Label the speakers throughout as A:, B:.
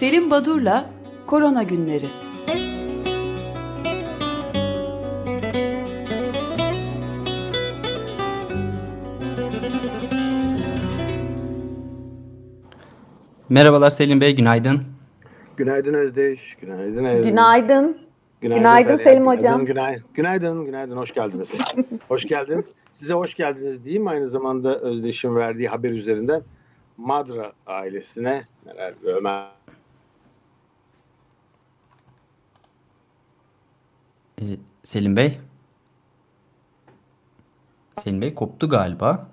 A: Selim Badur'la Korona Günleri.
B: Merhabalar Selim Bey, günaydın.
C: Günaydın Özdeş, günaydın Evrim.
D: Günaydın. Günaydın, günaydın Selim Hocam.
C: Günaydın, günaydın, günaydın, hoş geldiniz. hoş geldiniz. Size hoş geldiniz diyeyim. Aynı zamanda Özdeş'in verdiği haber üzerinden Madra ailesine neler Ömer.
B: Selim Bey. Selim Bey koptu galiba.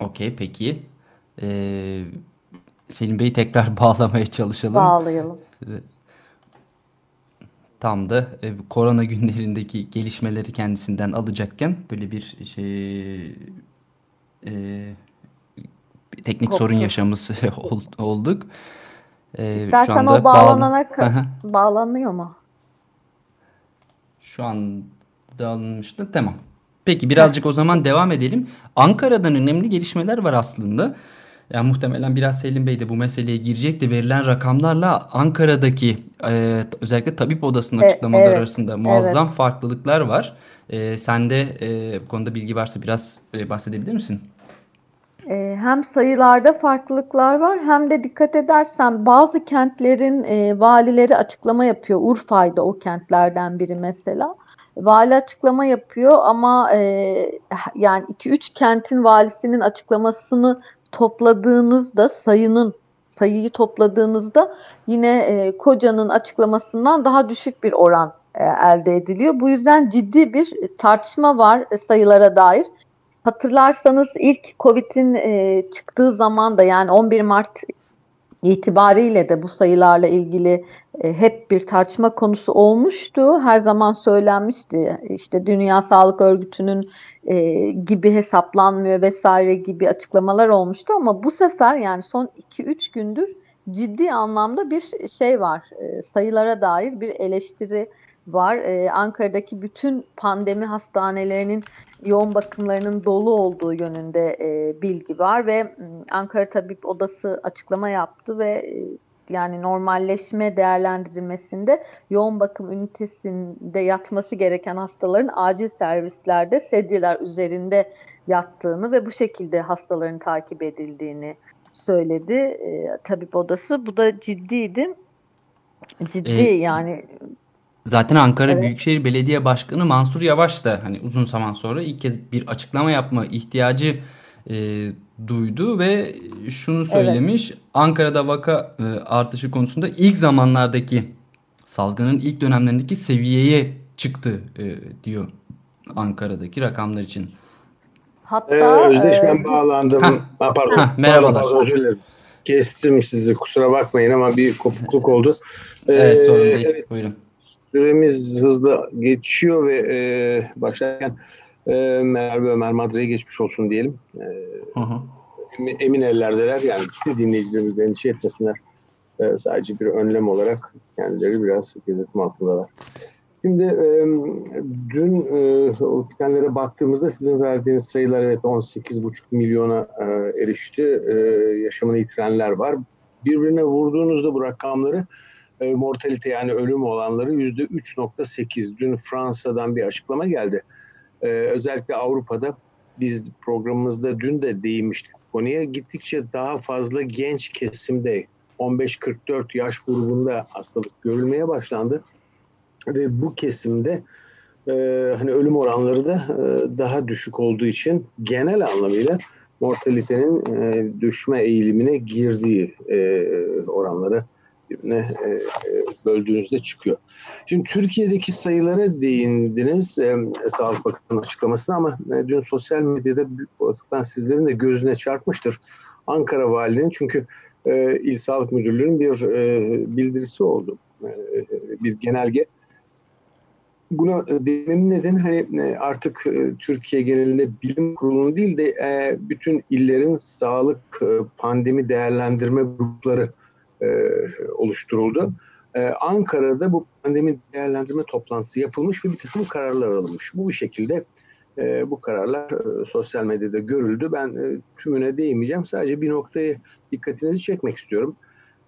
B: Okey peki. Ee, Selim Bey'i tekrar bağlamaya çalışalım.
D: Bağlayalım.
B: Tam da e, korona günlerindeki gelişmeleri kendisinden alacakken böyle bir şey e, teknik Koptu. sorun yaşamış olduk.
D: E, İstersen şu anda o bağlanana bağlan bağlanıyor mu?
B: Şu an alınmıştı. Tamam. Peki birazcık o zaman devam edelim. Ankara'dan önemli gelişmeler var aslında. Yani muhtemelen biraz Selim Bey de bu meseleye girecekti. Verilen rakamlarla Ankara'daki e, özellikle tabip odasının açıklamaları evet, arasında muazzam evet. farklılıklar var. E, sen de e, bu konuda bilgi varsa biraz e, bahsedebilir misin?
D: E, hem sayılarda farklılıklar var hem de dikkat edersen bazı kentlerin e, valileri açıklama yapıyor. Urfa'ydı o kentlerden biri mesela. Vali açıklama yapıyor ama e, yani 2-3 kentin valisinin açıklamasını topladığınızda sayının sayıyı topladığınızda yine e, kocanın açıklamasından daha düşük bir oran e, elde ediliyor. Bu yüzden ciddi bir tartışma var e, sayılara dair. Hatırlarsanız ilk Covid'in e, çıktığı zaman da yani 11 Mart itibariyle de bu sayılarla ilgili e, hep bir tartışma konusu olmuştu. Her zaman söylenmişti. İşte Dünya Sağlık Örgütü'nün e, gibi hesaplanmıyor vesaire gibi açıklamalar olmuştu ama bu sefer yani son 2-3 gündür ciddi anlamda bir şey var. E, sayılara dair bir eleştiri var. Ee, Ankara'daki bütün pandemi hastanelerinin yoğun bakımlarının dolu olduğu yönünde e, bilgi var ve Ankara Tabip Odası açıklama yaptı ve e, yani normalleşme değerlendirilmesinde yoğun bakım ünitesinde yatması gereken hastaların acil servislerde sedyeler üzerinde yattığını ve bu şekilde hastaların takip edildiğini söyledi e, tabip odası. Bu da ciddiydi. Ciddi ee, yani
B: Zaten Ankara evet. Büyükşehir Belediye Başkanı Mansur Yavaş da hani uzun zaman sonra ilk kez bir açıklama yapma ihtiyacı e, duydu ve şunu söylemiş. Evet. Ankara'da vaka e, artışı konusunda ilk zamanlardaki salgının ilk dönemlerindeki seviyeye çıktı e, diyor Ankara'daki rakamlar için.
C: Hatta ee, Özdeş ben e, bağlandım. Ha, ha, pardon. Ha,
B: merhabalar. Pardon,
C: özür dilerim. Kestim sizi kusura bakmayın ama bir kopukluk oldu.
B: Ee, evet sorun değil. Evet. Buyurun
C: süremiz hızlı geçiyor ve e, başlarken e, Merve Ömer Madra'ya geçmiş olsun diyelim. E, hı hı. Emin ellerdeler yani dinleyicilerimiz de endişe etmesinler. E, sadece bir önlem olarak kendileri biraz gözetim altındalar. Şimdi e, dün e, bitenlere baktığımızda sizin verdiğiniz sayılar evet 18,5 milyona e, erişti. E, yaşamını yitirenler var. Birbirine vurduğunuzda bu rakamları e, mortalite yani ölüm olanları yüzde 3.8. Dün Fransa'dan bir açıklama geldi. E, özellikle Avrupa'da biz programımızda dün de değinmiştik konuya. Gittikçe daha fazla genç kesimde 15-44 yaş grubunda hastalık görülmeye başlandı. Ve bu kesimde e, hani ölüm oranları da e, daha düşük olduğu için genel anlamıyla mortalitenin e, düşme eğilimine girdiği e, oranları birbirine e, e, böldüğünüzde çıkıyor. Şimdi Türkiye'deki sayılara değindiniz e, Sağlık Bakanı'nın açıklamasına ama e, dün sosyal medyada büyük olasılıkla sizlerin de gözüne çarpmıştır. Ankara Valiliğinin çünkü e, İl Sağlık Müdürlüğü'nün bir e, bildirisi oldu. E, bir genelge. Buna e, dememin nedeni hani e, artık Türkiye genelinde bilim kurulunun değil de bütün illerin sağlık pandemi değerlendirme grupları e, oluşturuldu. E, Ankara'da bu pandemi değerlendirme toplantısı yapılmış ve bir takım kararlar alınmış. Bu şekilde E, bu kararlar e, sosyal medyada görüldü. Ben e, tümüne değinmeyeceğim. Sadece bir noktayı dikkatinizi çekmek istiyorum.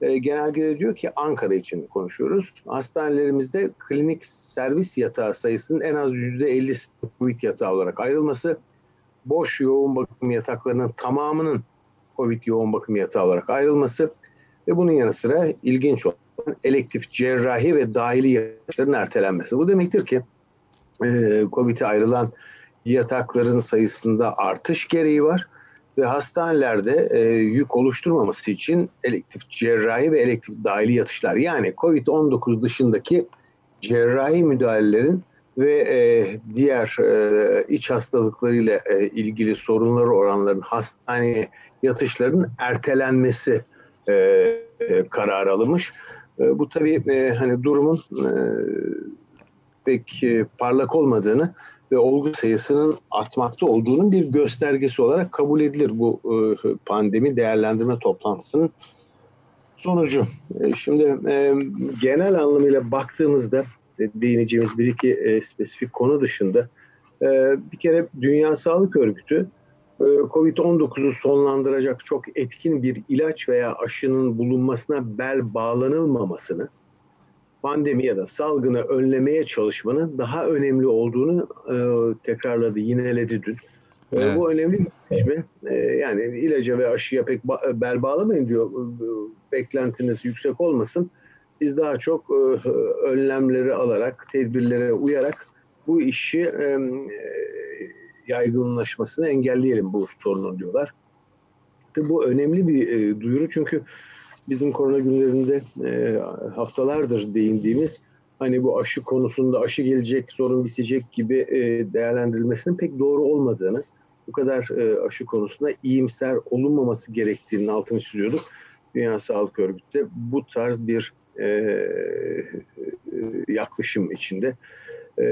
C: E, genelgede diyor ki Ankara için konuşuyoruz. Hastanelerimizde klinik servis yatağı sayısının en az %50 COVID yatağı olarak ayrılması, boş yoğun bakım yataklarının tamamının COVID yoğun bakım yatağı olarak ayrılması ve bunun yanı sıra ilginç olan elektif cerrahi ve dahili yatakların ertelenmesi. Bu demektir ki e, COVID'e ayrılan yatakların sayısında artış gereği var ve hastanelerde e, yük oluşturmaması için elektif cerrahi ve elektif dahili yatışlar yani COVID-19 dışındaki cerrahi müdahalelerin ve e, diğer e, iç hastalıklarıyla e, ilgili sorunları oranların hastaneye yatışların ertelenmesi e, e, karar alınmış. E, bu tabii e, hani durumun e, pek e, parlak olmadığını ve olgu sayısının artmakta olduğunun bir göstergesi olarak kabul edilir bu e, pandemi değerlendirme toplantısının sonucu. E, şimdi e, genel anlamıyla baktığımızda değineceğimiz bir iki spesifik konu dışında bir kere Dünya Sağlık Örgütü COVID-19'u sonlandıracak çok etkin bir ilaç veya aşının bulunmasına bel bağlanılmamasını pandemi ya da salgını önlemeye çalışmanın daha önemli olduğunu e, tekrarladı, yineledi dün. E, evet. Bu önemli bir gelişme. E, yani ilaca ve aşıya pek ba- bel bağlamayın diyor. E, beklentiniz yüksek olmasın. Biz daha çok e, önlemleri alarak, tedbirlere uyarak bu işi e, e yaygınlaşmasını engelleyelim bu sorunun diyorlar. Bu önemli bir e, duyuru çünkü bizim korona günlerinde e, haftalardır değindiğimiz hani bu aşı konusunda aşı gelecek, sorun bitecek gibi e, değerlendirilmesinin pek doğru olmadığını, bu kadar e, aşı konusunda iyimser olunmaması gerektiğinin altını çiziyorduk. Dünya Sağlık Örgütü de bu tarz bir e, e, yaklaşım içinde. E,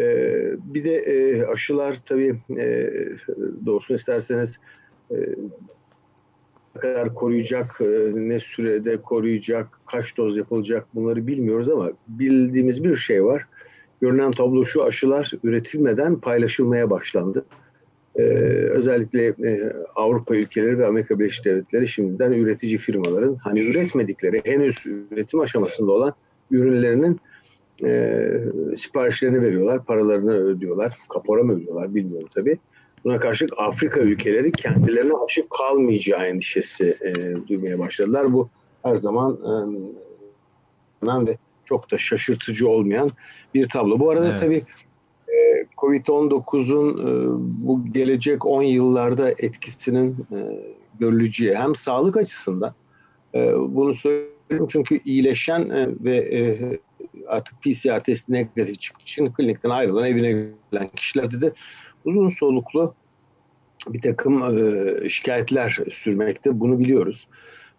C: bir de e, aşılar tabii e, doğrusunu isterseniz e, kadar koruyacak, ne sürede koruyacak, kaç doz yapılacak bunları bilmiyoruz ama bildiğimiz bir şey var. Görünen tablo şu aşılar üretilmeden paylaşılmaya başlandı. Ee, özellikle e, Avrupa ülkeleri ve Amerika Birleşik Devletleri şimdiden üretici firmaların hani üretmedikleri henüz üretim aşamasında olan ürünlerinin e, siparişlerini veriyorlar, paralarını ödüyorlar. Kapora mı ödüyorlar bilmiyorum tabii. Buna karşılık Afrika ülkeleri kendilerine aşık kalmayacağı endişesi e, duymaya başladılar. Bu her zaman e, ve çok da şaşırtıcı olmayan bir tablo. Bu arada evet. tabii e, Covid-19'un e, bu gelecek 10 yıllarda etkisinin e, görüleceği hem sağlık açısından e, bunu söylüyorum çünkü iyileşen e, ve e, artık PCR testi negatif çıktığı için klinikten ayrılan evine gelen kişilerde de uzun soluklu bir takım e, şikayetler sürmekte. Bunu biliyoruz.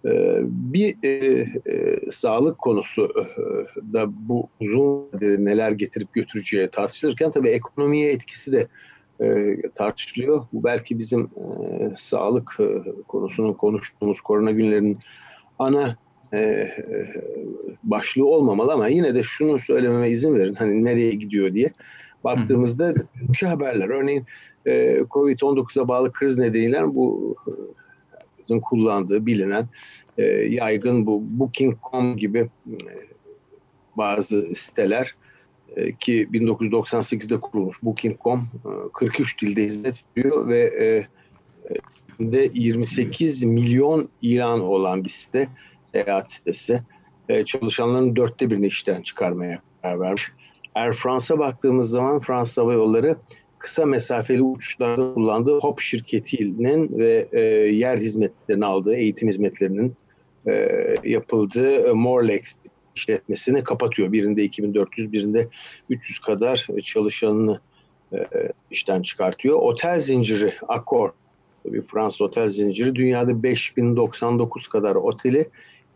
C: E, bir e, e, sağlık konusu e, da bu uzun neler getirip götüreceği tartışılırken tabii ekonomiye etkisi de e, tartışılıyor. Bu belki bizim e, sağlık e, konusunun konuştuğumuz korona günlerinin ana e, e, başlığı olmamalı ama yine de şunu söylememe izin verin hani nereye gidiyor diye baktığımızda iki haberler. Örneğin e, Covid-19'a bağlı kriz nedeniyle bu herkesin kullandığı bilinen e, yaygın bu Booking.com gibi e, bazı siteler e, ki 1998'de kurulmuş Booking.com e, 43 dilde hizmet veriyor ve e, de 28 milyon ilan olan bir site, seyahat sitesi. E, çalışanların dörtte birini işten çıkarmaya karar vermiş. Air France'a baktığımız zaman Fransız Hava Yolları kısa mesafeli uçuşlarda kullandığı HOP şirketinin ve e, yer hizmetlerini aldığı, eğitim hizmetlerinin e, yapıldığı e, Morlex işletmesini kapatıyor. Birinde 2400, birinde 300 kadar çalışanını e, işten çıkartıyor. Otel zinciri Accor, bir Fransız otel zinciri dünyada 5099 kadar oteli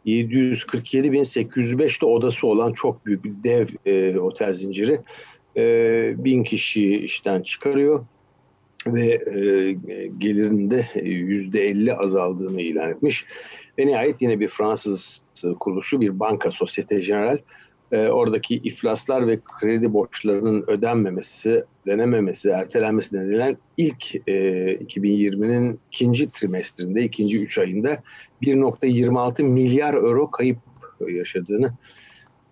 C: 747.805 de odası olan çok büyük bir dev e, otel zinciri e, bin kişiyi işten çıkarıyor ve e, gelirinde yüzde elli azaldığını ilan etmiş. Ve nihayet yine bir Fransız kuruluşu bir banka Societe Generale e, oradaki iflaslar ve kredi borçlarının ödenmemesi, denememesi, ertelenmesi nedeniyle ilk e, 2020'nin ikinci trimestrinde, ikinci üç ayında 1.26 milyar euro kayıp yaşadığını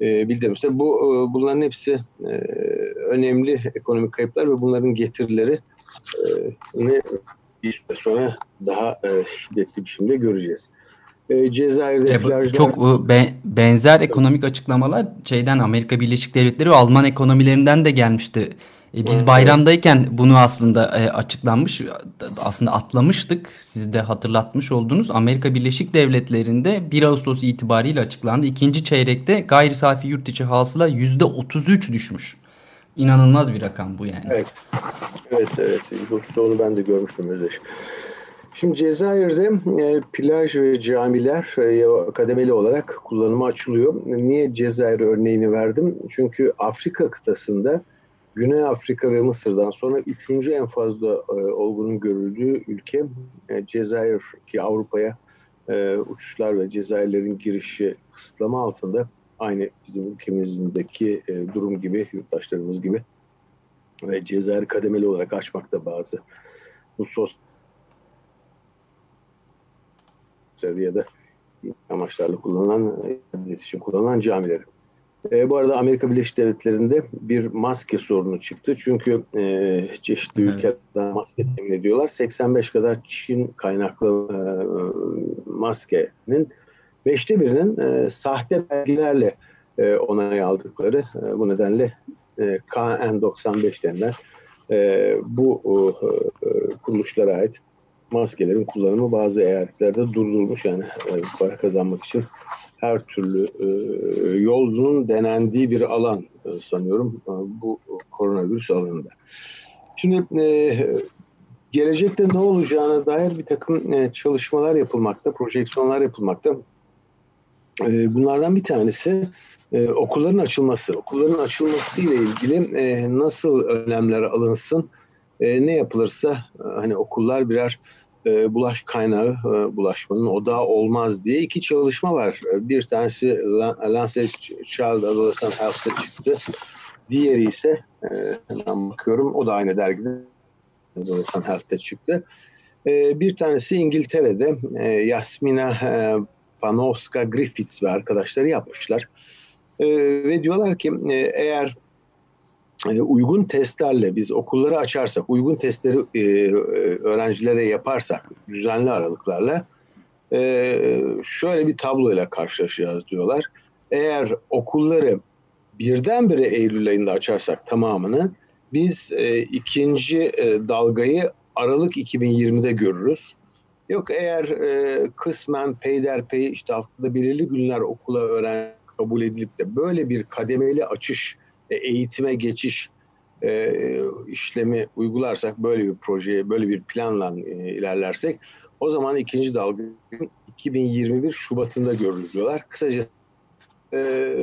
C: e, bildirmişler. Bu e, bunların hepsi e, önemli ekonomik kayıplar ve bunların getirileri e, ne bir süre sonra daha e, şiddetli biçimde göreceğiz.
B: E, Cezayir'de plajlar... Çok e, be, benzer ekonomik açıklamalar şeyden Amerika Birleşik Devletleri ve Alman ekonomilerinden de gelmişti. E, biz bayramdayken bunu aslında e, açıklanmış, aslında atlamıştık. Siz de hatırlatmış oldunuz. Amerika Birleşik Devletleri'nde 1 Ağustos itibariyle açıklandı. İkinci çeyrekte gayri safi yurt içi hasıla %33 düşmüş. İnanılmaz bir rakam bu yani.
C: Evet, evet, evet. Onu ben de görmüştüm Özdeş. Şimdi Cezayir'de e, plaj ve camiler e, kademeli olarak kullanıma açılıyor. Niye Cezayir örneğini verdim? Çünkü Afrika kıtasında Güney Afrika ve Mısır'dan sonra üçüncü en fazla e, olgunun görüldüğü ülke e, Cezayir ki Avrupa'ya e, uçuşlar ve Cezayirlerin girişi kısıtlama altında aynı bizim ülkemizdeki e, durum gibi yurttaşlarımız gibi ve Cezayir kademeli olarak açmakta bazı bu sos ya da amaçlarla kullanılan, iletişim kullanılan camileri. E, bu arada Amerika Birleşik Devletleri'nde bir maske sorunu çıktı. Çünkü e, çeşitli evet. ülkeler maske temin ediyorlar. 85 kadar Çin kaynaklı e, maskenin beşte birinin e, sahte belgelerle e, onay aldıkları. E, bu nedenle e, KN95 denilen e, bu e, kuruluşlara ait maskelerin kullanımı bazı eyaletlerde durdurulmuş. Yani e, para kazanmak için her türlü e, yolun denendiği bir alan e, sanıyorum e, bu koronavirüs alanında. Şimdi gelecekte ne olacağına dair bir takım çalışmalar yapılmakta, projeksiyonlar yapılmakta. Bunlardan bir tanesi e, okulların açılması. Okulların açılması ile ilgili e, nasıl önlemler alınsın, e, ne yapılırsa hani okullar birer e, bulaş kaynağı, e, bulaşmanın odağı olmaz diye iki çalışma var. E, bir tanesi Lancet Child Adolescent Health'ta çıktı. Diğeri ise e, hemen bakıyorum o da aynı dergide Adolescent Health'ta çıktı. E, bir tanesi İngiltere'de e, Yasmina e, Panowska Griffiths ve arkadaşları yapmışlar. E, ve diyorlar ki e, eğer uygun testlerle biz okulları açarsak, uygun testleri e, öğrencilere yaparsak düzenli aralıklarla e, şöyle bir tabloyla karşılaşacağız diyorlar. Eğer okulları birdenbire Eylül ayında açarsak tamamını biz e, ikinci e, dalgayı Aralık 2020'de görürüz. Yok eğer e, kısmen peyderpey işte haftada belirli günler okula öğren kabul edilip de böyle bir kademeli açış e, eğitime geçiş e, işlemi uygularsak böyle bir projeye böyle bir planla e, ilerlersek o zaman ikinci dalga 2021 Şubat'ında görürüz diyorlar. Kısaca e,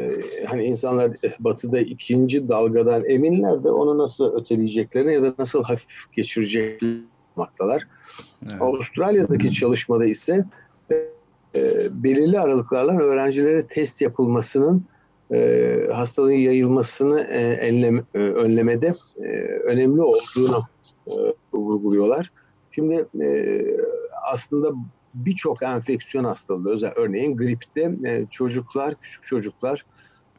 C: hani insanlar e, batıda ikinci dalgadan eminler de onu nasıl öteleyeceklerini ya da nasıl hafif geçirecekler. Evet. Avustralya'daki çalışmada ise e, belirli aralıklarla öğrencilere test yapılmasının e, hastalığın yayılmasını e, enlem, e, önlemede e, önemli olduğunu e, vurguluyorlar. Şimdi e, aslında birçok enfeksiyon hastalığı, özel örneğin gripte e, çocuklar, küçük çocuklar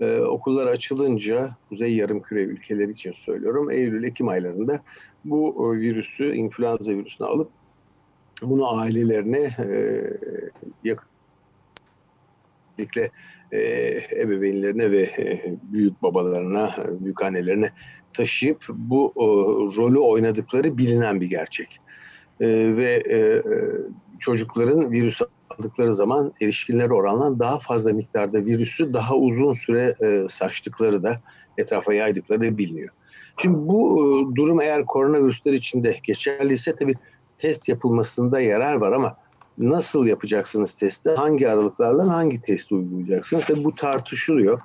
C: e, okullar açılınca Kuzey Yarımküre ülkeleri için söylüyorum Eylül-Ekim aylarında bu e, virüsü, influenza virüsünü alıp bunu ailelerine e, yakın özellikle e, ebeveynlerine ve e, büyük babalarına, büyük annelerine taşıyıp bu e, rolü oynadıkları bilinen bir gerçek. E, ve e, çocukların virüs aldıkları zaman erişkinlere oranla daha fazla miktarda virüsü daha uzun süre e, saçtıkları da etrafa yaydıkları da biliniyor. Şimdi bu e, durum eğer koronavirüsler içinde geçerliyse tabii test yapılmasında yarar var ama nasıl yapacaksınız testi? Hangi aralıklarla hangi testi uygulayacaksınız? Tabii bu tartışılıyor.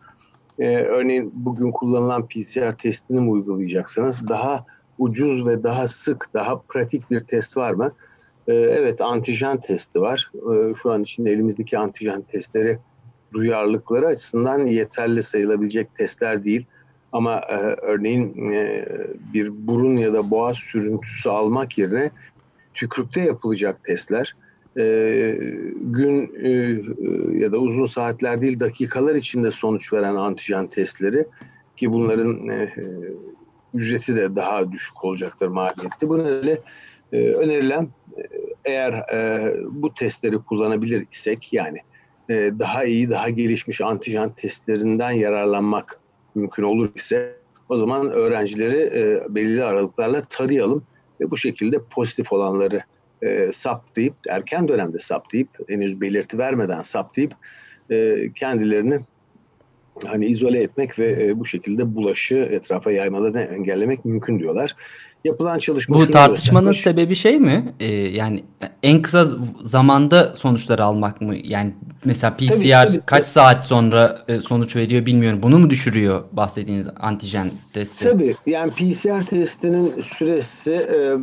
C: Ee, örneğin bugün kullanılan PCR testini mi uygulayacaksınız? Daha ucuz ve daha sık, daha pratik bir test var mı? Ee, evet antijen testi var. Ee, şu an içinde elimizdeki antijen testleri duyarlılıkları açısından yeterli sayılabilecek testler değil. Ama e, örneğin e, bir burun ya da boğaz sürüntüsü almak yerine tükürükte yapılacak testler e, gün e, ya da uzun saatler değil dakikalar içinde sonuç veren antijen testleri ki bunların e, ücreti de daha düşük olacaktır maliyeti. Bu nedenle e, önerilen e, eğer e, bu testleri kullanabilir isek yani e, daha iyi, daha gelişmiş antijen testlerinden yararlanmak mümkün olur ise o zaman öğrencileri e, belirli aralıklarla tarayalım ve bu şekilde pozitif olanları e, saptayıp, erken dönemde saptayıp, henüz belirti vermeden saptayıp e, kendilerini hani izole etmek ve e, bu şekilde bulaşı etrafa yaymalarını engellemek mümkün diyorlar. Yapılan çalışma
B: Bu tartışmanın göstermiş. sebebi şey mi? Ee, yani en kısa zamanda sonuçları almak mı? Yani mesela PCR tabii, tabii, kaç tabii. saat sonra e, sonuç veriyor bilmiyorum. Bunu mu düşürüyor bahsettiğiniz antijen testi?
C: Tabii. Yani PCR testinin süresi e,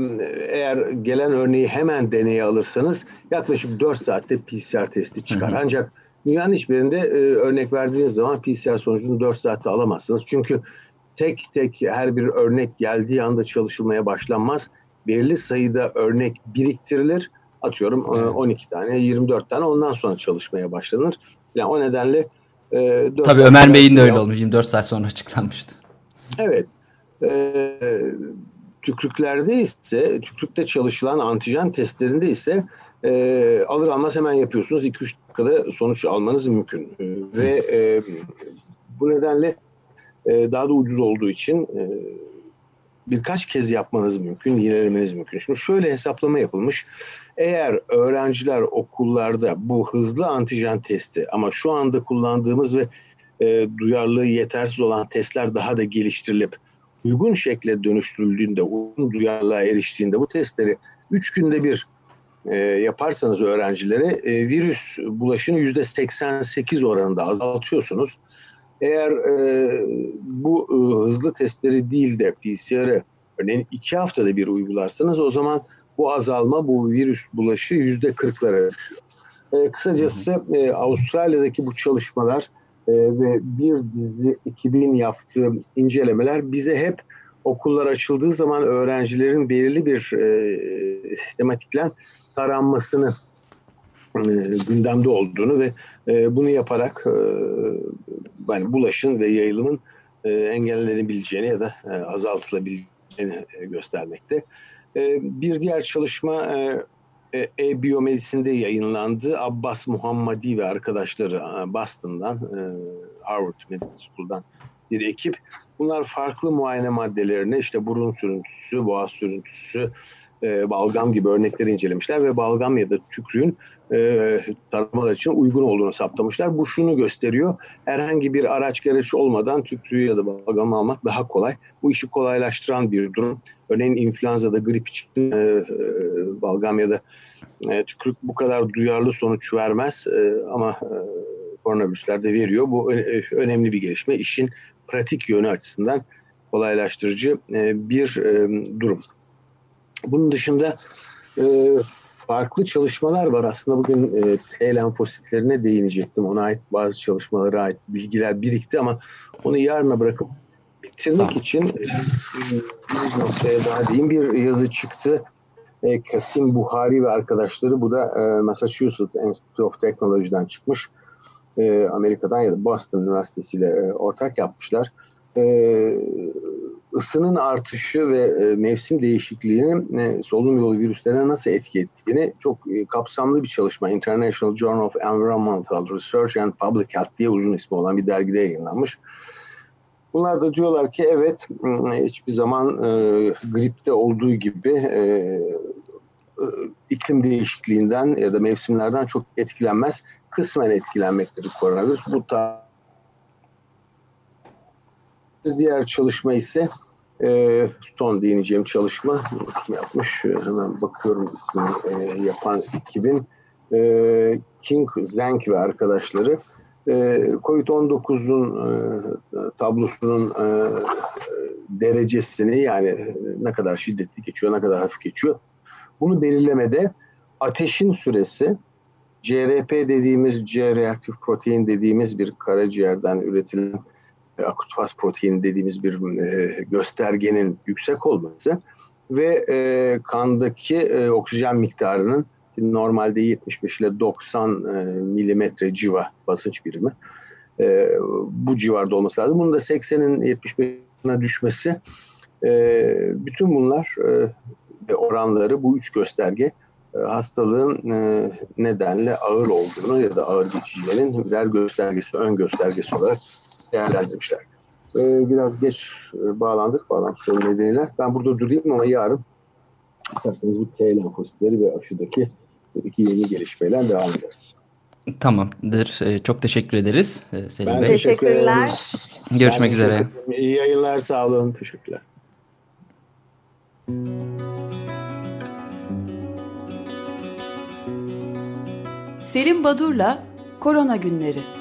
C: eğer gelen örneği hemen deneye alırsanız yaklaşık 4 saatte PCR testi çıkar. Hı hı. Ancak Dünyanın hiçbirinde e, örnek verdiğiniz zaman PCR sonucunu 4 saatte alamazsınız. Çünkü tek tek her bir örnek geldiği anda çalışılmaya başlanmaz. Belirli sayıda örnek biriktirilir. Atıyorum e, 12 tane, 24 tane ondan sonra çalışmaya başlanır. Yani o nedenle
B: e, Tabii Ömer Bey'in de öyle olmuş. 24 saat sonra açıklanmıştı.
C: Evet. E, tükrüklerde ise, tükrükte çalışılan antijen testlerinde ise e, alır almaz hemen yapıyorsunuz. 2-3 dakikada sonuç almanız mümkün. E, ve e, bu nedenle e, daha da ucuz olduğu için e, birkaç kez yapmanız mümkün, yinelemeniz mümkün. Şimdi şöyle hesaplama yapılmış. Eğer öğrenciler okullarda bu hızlı antijen testi ama şu anda kullandığımız ve e, duyarlılığı yetersiz olan testler daha da geliştirilip uygun şekle dönüştürüldüğünde, uygun duyarlılığa eriştiğinde bu testleri 3 günde bir e, yaparsanız öğrencilere e, virüs bulaşını yüzde 88 oranında azaltıyorsunuz. Eğer e, bu e, hızlı testleri değil de PCR'ı örneğin iki haftada bir uygularsanız o zaman bu azalma, bu virüs bulaşı yüzde kırklara düşüyor. E, kısacası e, Avustralya'daki bu çalışmalar e, ve bir dizi ekibin yaptığı incelemeler bize hep okullar açıldığı zaman öğrencilerin belirli bir e, sistematiklen taranmasını gündemde olduğunu ve e, bunu yaparak e, yani bulaşın ve yayılımın e, engellenebileceğini ya da e, azaltılabileceğini e, göstermekte. E, bir diğer çalışma e, e-biyomedisinde yayınlandı. Abbas Muhammadi ve arkadaşları e, Boston'dan, e, Harvard Medical School'dan bir ekip. Bunlar farklı muayene maddelerini işte burun sürüntüsü, boğaz sürüntüsü, e, balgam gibi örnekleri incelemişler ve balgam ya da tükrüğün e, taramalar için uygun olduğunu saptamışlar. Bu şunu gösteriyor. Herhangi bir araç gereç olmadan tükrüğü ya da balgamı almak daha kolay. Bu işi kolaylaştıran bir durum. Örneğin influenza da grip için e, e, balgam ya da e, tükrük bu kadar duyarlı sonuç vermez e, ama e, koronavirüslerde veriyor. Bu e, önemli bir gelişme. İşin pratik yönü açısından kolaylaştırıcı e, bir e, durum. Bunun dışında e, farklı çalışmalar var. Aslında bugün e, T lenfositlerine değinecektim. Ona ait bazı çalışmalara ait bilgiler birikti ama onu yarına bırakıp bitirmek için e, bir noktaya daha diyeyim. Bir yazı çıktı. E, Kasim Buhari ve arkadaşları bu da e, Massachusetts Institute of Technology'den çıkmış. E, Amerika'dan ya da Boston Üniversitesi ile e, ortak yapmışlar. E, ısının artışı ve e, mevsim değişikliğinin e, solunum yolu virüslerine nasıl etki ettiğini çok e, kapsamlı bir çalışma International Journal of Environmental Research and Public Health diye uzun ismi olan bir dergide yayınlanmış. Bunlar da diyorlar ki evet hiçbir zaman gripte olduğu gibi iklim değişikliğinden ya da mevsimlerden çok etkilenmez. Kısmen etkilenmektedir koronavirüs. Bu ta bir diğer çalışma ise e, son değineceğim çalışma yapmış hemen bakıyorum ismini e, yapan ekibin e, King Zeng ve arkadaşları. E, Covid-19'un e, tablosunun e, derecesini yani ne kadar şiddetli geçiyor ne kadar hafif geçiyor bunu belirlemede ateşin süresi CRP dediğimiz C reaktif protein dediğimiz bir karaciğerden üretilen e, akut faz protein dediğimiz bir e, göstergenin yüksek olması ve e, kandaki e, oksijen miktarının normalde 75 ile 90 e, milimetre civa basınç birimi e, bu civarda olması lazım. Bunun da 80'in 75'ine düşmesi e, bütün bunlar e, oranları bu üç gösterge e, hastalığın e, nedenle ağır olduğunu ya da ağır geçicilerin birer göstergesi, ön göstergesi olarak değerlendirmişler. E, biraz geç e, bağlandık bağlantı nedeniyle. Ben burada durayım ama yarın isterseniz bu T lenfositleri ve aşıdaki iki yeni gelişmeyle devam ederiz.
B: Tamamdır. E, çok teşekkür ederiz
C: e, Selim ben Bey. Teşekkürler.
B: Görüşmek ben üzere.
C: İyi yayınlar, sağ olun. Teşekkürler.
A: Selim Badur'la Korona Günleri